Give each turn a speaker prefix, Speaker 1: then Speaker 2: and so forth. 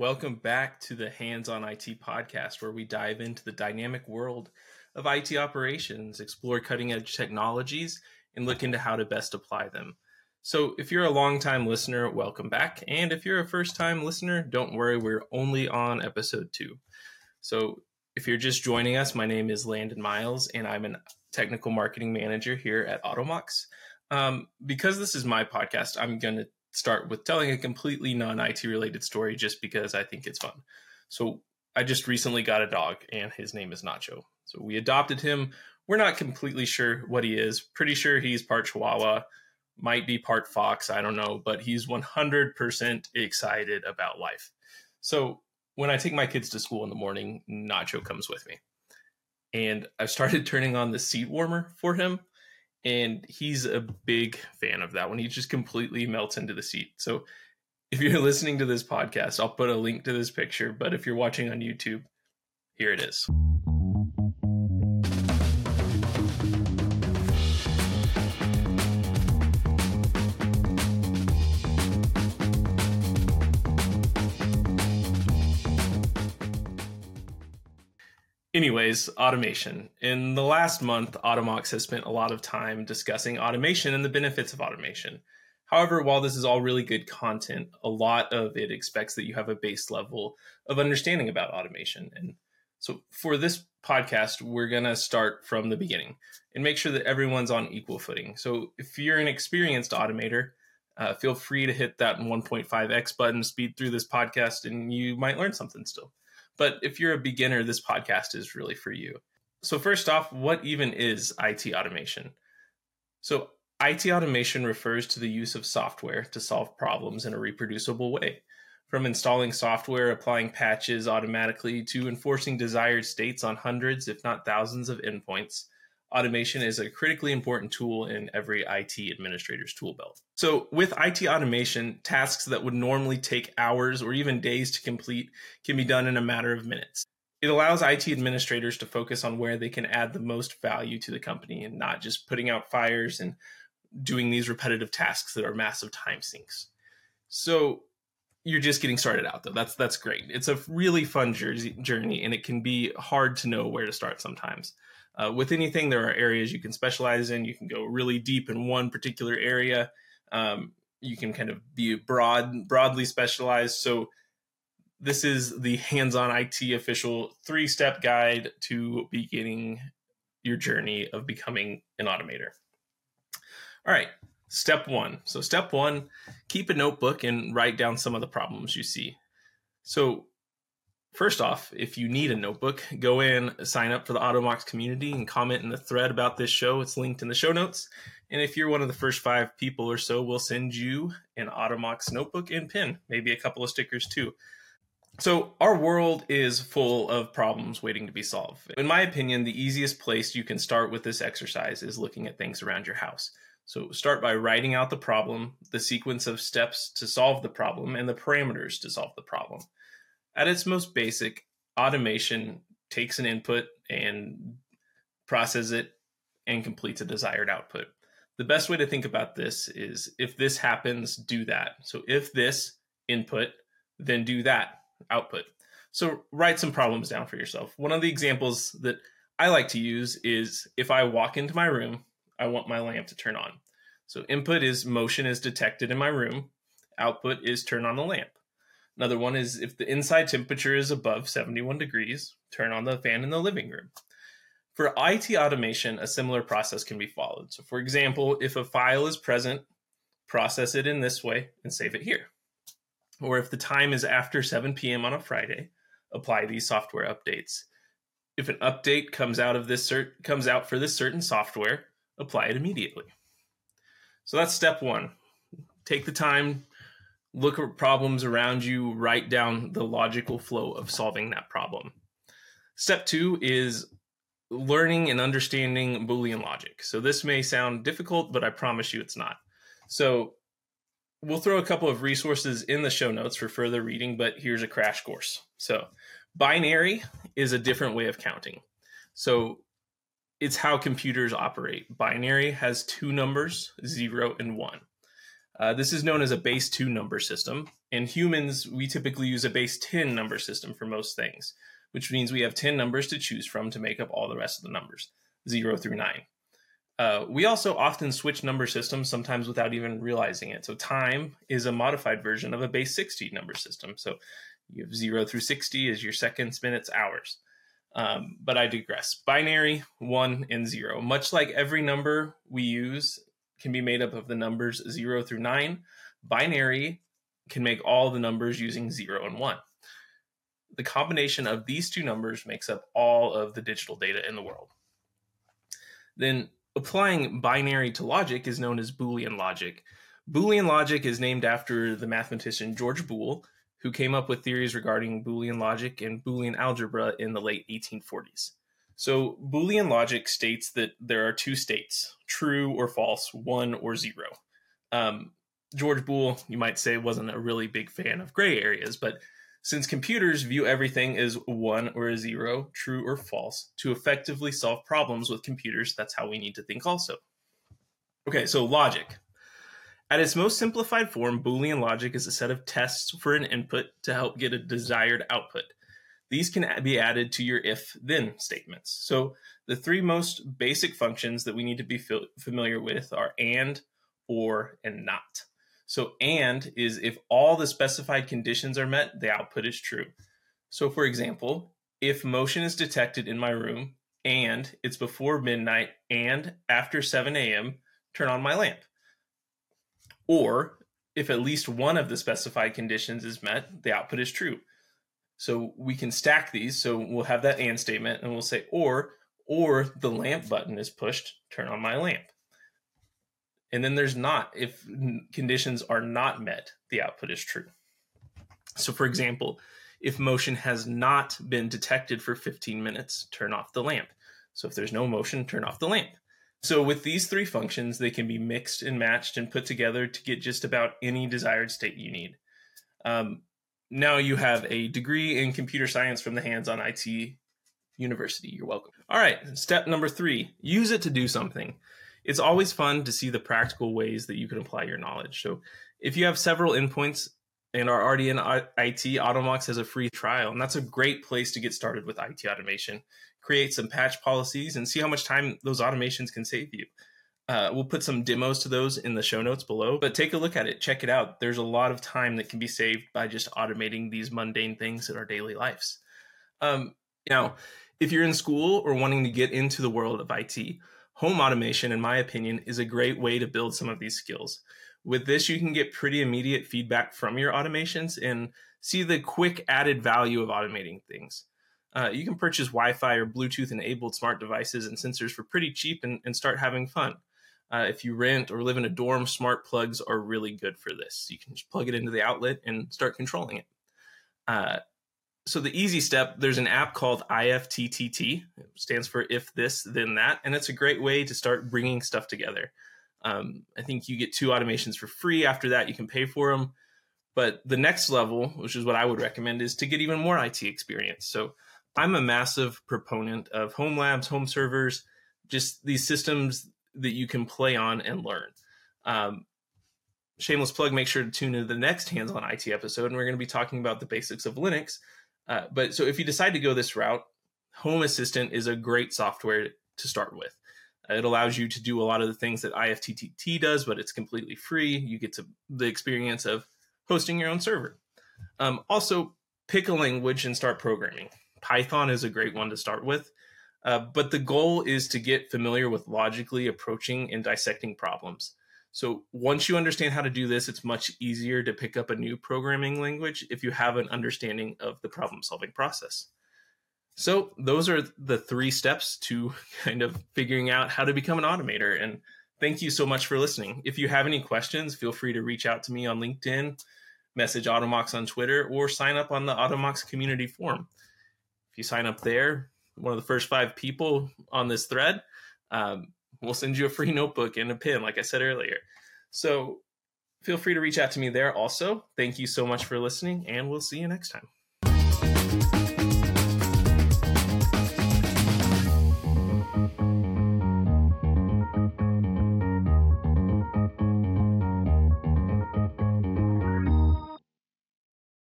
Speaker 1: Welcome back to the Hands on IT podcast, where we dive into the dynamic world of IT operations, explore cutting edge technologies, and look into how to best apply them. So, if you're a long-time listener, welcome back. And if you're a first time listener, don't worry, we're only on episode two. So, if you're just joining us, my name is Landon Miles, and I'm a technical marketing manager here at Automox. Um, because this is my podcast, I'm going to start with telling a completely non IT related story just because I think it's fun. So, I just recently got a dog, and his name is Nacho. So, we adopted him. We're not completely sure what he is. Pretty sure he's part Chihuahua, might be part Fox. I don't know, but he's 100% excited about life. So, when I take my kids to school in the morning, Nacho comes with me. And I've started turning on the seat warmer for him. And he's a big fan of that one. he just completely melts into the seat. So if you're listening to this podcast, I'll put a link to this picture. But if you're watching on YouTube, here it is. Anyways, automation. In the last month, Automox has spent a lot of time discussing automation and the benefits of automation. However, while this is all really good content, a lot of it expects that you have a base level of understanding about automation. And so for this podcast, we're going to start from the beginning and make sure that everyone's on equal footing. So if you're an experienced automator, uh, feel free to hit that 1.5x button, speed through this podcast, and you might learn something still. But if you're a beginner, this podcast is really for you. So, first off, what even is IT automation? So, IT automation refers to the use of software to solve problems in a reproducible way. From installing software, applying patches automatically, to enforcing desired states on hundreds, if not thousands, of endpoints, automation is a critically important tool in every IT administrator's tool belt. So, with IT automation, tasks that would normally take hours or even days to complete can be done in a matter of minutes. It allows IT administrators to focus on where they can add the most value to the company and not just putting out fires and doing these repetitive tasks that are massive time sinks. So, you're just getting started out though. That's that's great. It's a really fun journey and it can be hard to know where to start sometimes. Uh, with anything, there are areas you can specialize in. You can go really deep in one particular area. Um, you can kind of be broad, broadly specialized. So this is the hands-on IT official three-step guide to beginning your journey of becoming an automator. All right, step one. So step one, keep a notebook and write down some of the problems you see. So First off, if you need a notebook, go in, sign up for the Automox community, and comment in the thread about this show. It's linked in the show notes. And if you're one of the first five people or so, we'll send you an Automox notebook and pin, maybe a couple of stickers too. So, our world is full of problems waiting to be solved. In my opinion, the easiest place you can start with this exercise is looking at things around your house. So, start by writing out the problem, the sequence of steps to solve the problem, and the parameters to solve the problem at its most basic, automation takes an input and processes it and completes a desired output. The best way to think about this is if this happens, do that. So if this input, then do that output. So write some problems down for yourself. One of the examples that I like to use is if I walk into my room, I want my lamp to turn on. So input is motion is detected in my room, output is turn on the lamp. Another one is if the inside temperature is above 71 degrees, turn on the fan in the living room. For IT automation, a similar process can be followed. So, for example, if a file is present, process it in this way and save it here. Or if the time is after 7 p.m. on a Friday, apply these software updates. If an update comes out of this cert- comes out for this certain software, apply it immediately. So that's step 1. Take the time look at problems around you, write down the logical flow of solving that problem. Step two is learning and understanding Boolean logic. So this may sound difficult, but I promise you it's not. So we'll throw a couple of resources in the show notes for further reading, but here's a crash course. So binary is a different way of counting. So it's how computers operate. Binary has two numbers, zero and one. Uh, this is known as a base 2 number system. In humans, we typically use a base 10 number system for most things, which means we have 10 numbers to choose from to make up all the rest of the numbers, 0 through 9. Uh, we also often switch number systems, sometimes without even realizing it. So, time is a modified version of a base 60 number system. So, you have 0 through 60 as your seconds, minutes, hours. Um, but I digress. Binary, 1 and 0. Much like every number we use can be made up of the numbers 0 through 9, binary can make all the numbers using 0 and 1. The combination of these two numbers makes up all of the digital data in the world. Then applying binary to logic is known as Boolean logic. Boolean logic is named after the mathematician George Boole, who came up with theories regarding Boolean logic and Boolean algebra in the late 1840s. So, Boolean logic states that there are two states true or false, one or zero. Um, George Boole, you might say, wasn't a really big fan of gray areas, but since computers view everything as one or a zero, true or false, to effectively solve problems with computers, that's how we need to think also. Okay, so logic. At its most simplified form, Boolean logic is a set of tests for an input to help get a desired output. These can be added to your if then statements. So, the three most basic functions that we need to be familiar with are and, or, and not. So, and is if all the specified conditions are met, the output is true. So, for example, if motion is detected in my room and it's before midnight and after 7 a.m., turn on my lamp. Or if at least one of the specified conditions is met, the output is true. So we can stack these. So we'll have that and statement and we'll say or or the lamp button is pushed, turn on my lamp. And then there's not if conditions are not met, the output is true. So for example, if motion has not been detected for 15 minutes, turn off the lamp. So if there's no motion, turn off the lamp. So with these three functions, they can be mixed and matched and put together to get just about any desired state you need. Um, now you have a degree in computer science from the Hands on IT University. You're welcome. All right, step number three use it to do something. It's always fun to see the practical ways that you can apply your knowledge. So if you have several endpoints and are already in IT, Automox has a free trial, and that's a great place to get started with IT automation create some patch policies and see how much time those automations can save you. Uh, we'll put some demos to those in the show notes below, but take a look at it, check it out. There's a lot of time that can be saved by just automating these mundane things in our daily lives. Um, now, if you're in school or wanting to get into the world of IT, home automation, in my opinion, is a great way to build some of these skills. With this, you can get pretty immediate feedback from your automations and see the quick added value of automating things. Uh, you can purchase Wi-Fi or Bluetooth-enabled smart devices and sensors for pretty cheap and, and start having fun. Uh, if you rent or live in a dorm, smart plugs are really good for this. You can just plug it into the outlet and start controlling it. Uh, so the easy step, there's an app called IFTTT. It stands for if this then that, and it's a great way to start bringing stuff together. Um, I think you get two automations for free. After that, you can pay for them. But the next level, which is what I would recommend, is to get even more IT experience. So I'm a massive proponent of home labs, home servers, just these systems that you can play on and learn. Um, shameless plug, make sure to tune into the next hands on IT episode, and we're going to be talking about the basics of Linux. Uh, but so if you decide to go this route, Home Assistant is a great software to start with. Uh, it allows you to do a lot of the things that IFTTT does, but it's completely free. You get to the experience of hosting your own server. Um, also, pick a language and start programming. Python is a great one to start with. Uh, but the goal is to get familiar with logically approaching and dissecting problems. So once you understand how to do this, it's much easier to pick up a new programming language if you have an understanding of the problem solving process. So those are the three steps to kind of figuring out how to become an automator. And thank you so much for listening. If you have any questions, feel free to reach out to me on LinkedIn, message Automox on Twitter, or sign up on the Automox community forum if you sign up there, one of the first five people on this thread, um, we'll send you a free notebook and a pin, like I said earlier. So feel free to reach out to me there also. Thank you so much for listening, and we'll see you next time.